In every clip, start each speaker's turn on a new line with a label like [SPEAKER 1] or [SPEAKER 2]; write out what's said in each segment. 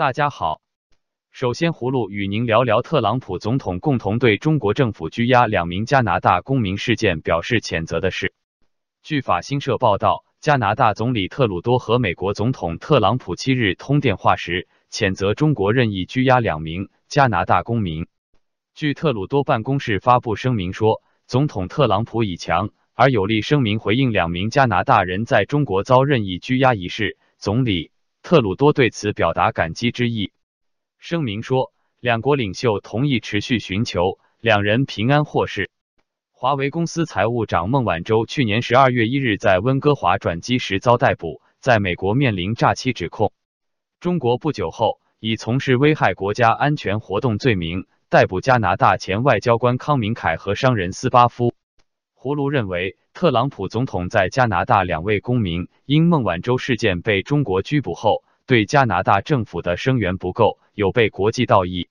[SPEAKER 1] 大家好，首先葫芦与您聊聊特朗普总统共同对中国政府拘押两名加拿大公民事件表示谴责的事。据法新社报道，加拿大总理特鲁多和美国总统特朗普七日通电话时，谴责中国任意拘押两名加拿大公民。据特鲁多办公室发布声明说，总统特朗普以强而有力声明回应两名加拿大人在中国遭任意拘押一事。总理。特鲁多对此表达感激之意。声明说，两国领袖同意持续寻求两人平安获释。华为公司财务长孟晚舟去年十二月一日在温哥华转机时遭逮捕，在美国面临诈欺指控。中国不久后以从事危害国家安全活动罪名逮捕加拿大前外交官康明凯和商人斯巴夫。胡卢认为。特朗普总统在加拿大两位公民因孟晚舟事件被中国拘捕后，对加拿大政府的声援不够，有悖国际道义。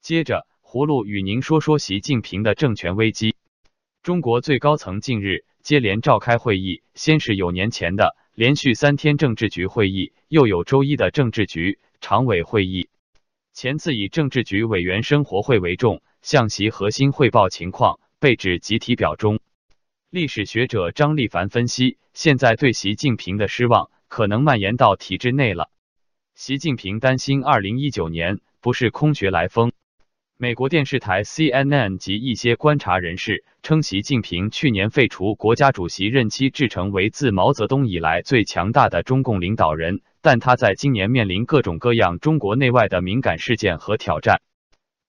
[SPEAKER 1] 接着，葫芦与您说说习近平的政权危机。中国最高层近日接连召开会议，先是有年前的连续三天政治局会议，又有周一的政治局常委会议。前次以政治局委员生活会为重，向习核心汇报情况，被指集体表忠。历史学者张立凡分析，现在对习近平的失望可能蔓延到体制内了。习近平担心二零一九年不是空穴来风。美国电视台 CNN 及一些观察人士称，习近平去年废除国家主席任期，制成为自毛泽东以来最强大的中共领导人，但他在今年面临各种各样中国内外的敏感事件和挑战。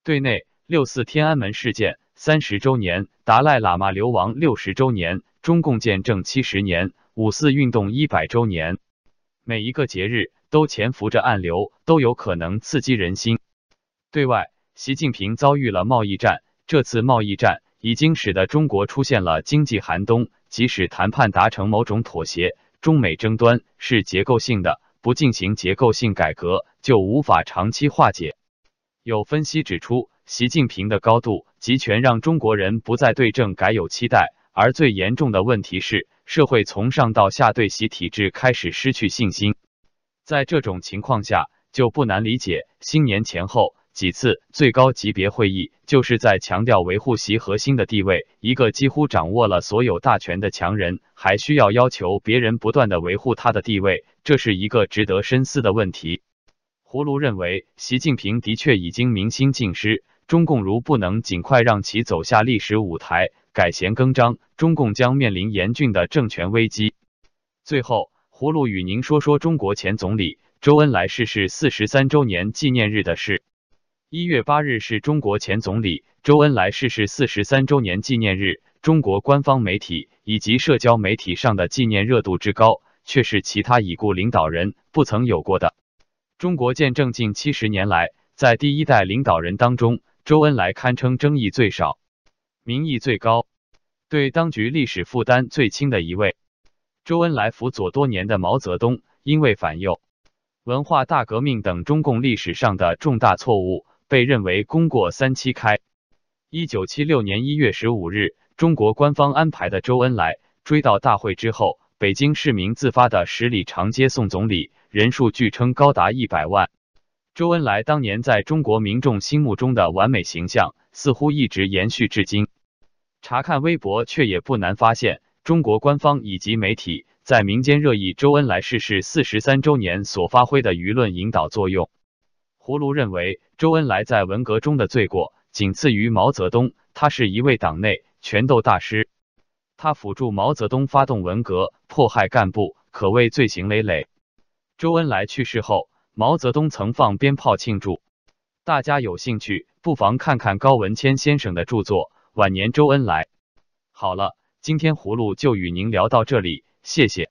[SPEAKER 1] 对内，六四天安门事件。三十周年，达赖喇嘛流亡六十周年，中共建政七十年，五四运动一百周年，每一个节日都潜伏着暗流，都有可能刺激人心。对外，习近平遭遇了贸易战，这次贸易战已经使得中国出现了经济寒冬。即使谈判达成某种妥协，中美争端是结构性的，不进行结构性改革就无法长期化解。有分析指出。习近平的高度集权让中国人不再对政改有期待，而最严重的问题是，社会从上到下对习体制开始失去信心。在这种情况下，就不难理解新年前后几次最高级别会议，就是在强调维护习核心的地位。一个几乎掌握了所有大权的强人，还需要要求别人不断的维护他的地位，这是一个值得深思的问题。胡卢认为，习近平的确已经民心尽失。中共如不能尽快让其走下历史舞台，改弦更张，中共将面临严峻的政权危机。最后，葫芦与您说说中国前总理周恩来逝世四十三周年纪念日的事。一月八日是中国前总理周恩来逝世四十三周年纪念日，中国官方媒体以及社交媒体上的纪念热度之高，却是其他已故领导人不曾有过的。中国建政近七十年来，在第一代领导人当中。周恩来堪称争议最少、民意最高、对当局历史负担最轻的一位。周恩来辅佐多年的毛泽东，因为反右、文化大革命等中共历史上的重大错误，被认为功过三七开。一九七六年一月十五日，中国官方安排的周恩来追悼大会之后，北京市民自发的十里长街送总理，人数据称高达一百万。周恩来当年在中国民众心目中的完美形象，似乎一直延续至今。查看微博，却也不难发现，中国官方以及媒体在民间热议周恩来逝世四十三周年所发挥的舆论引导作用。胡卢认为，周恩来在文革中的罪过仅次于毛泽东，他是一位党内权斗大师，他辅助毛泽东发动文革，迫害干部，可谓罪行累累。周恩来去世后。毛泽东曾放鞭炮庆祝，大家有兴趣不妨看看高文谦先生的著作《晚年周恩来》。好了，今天葫芦就与您聊到这里，谢谢。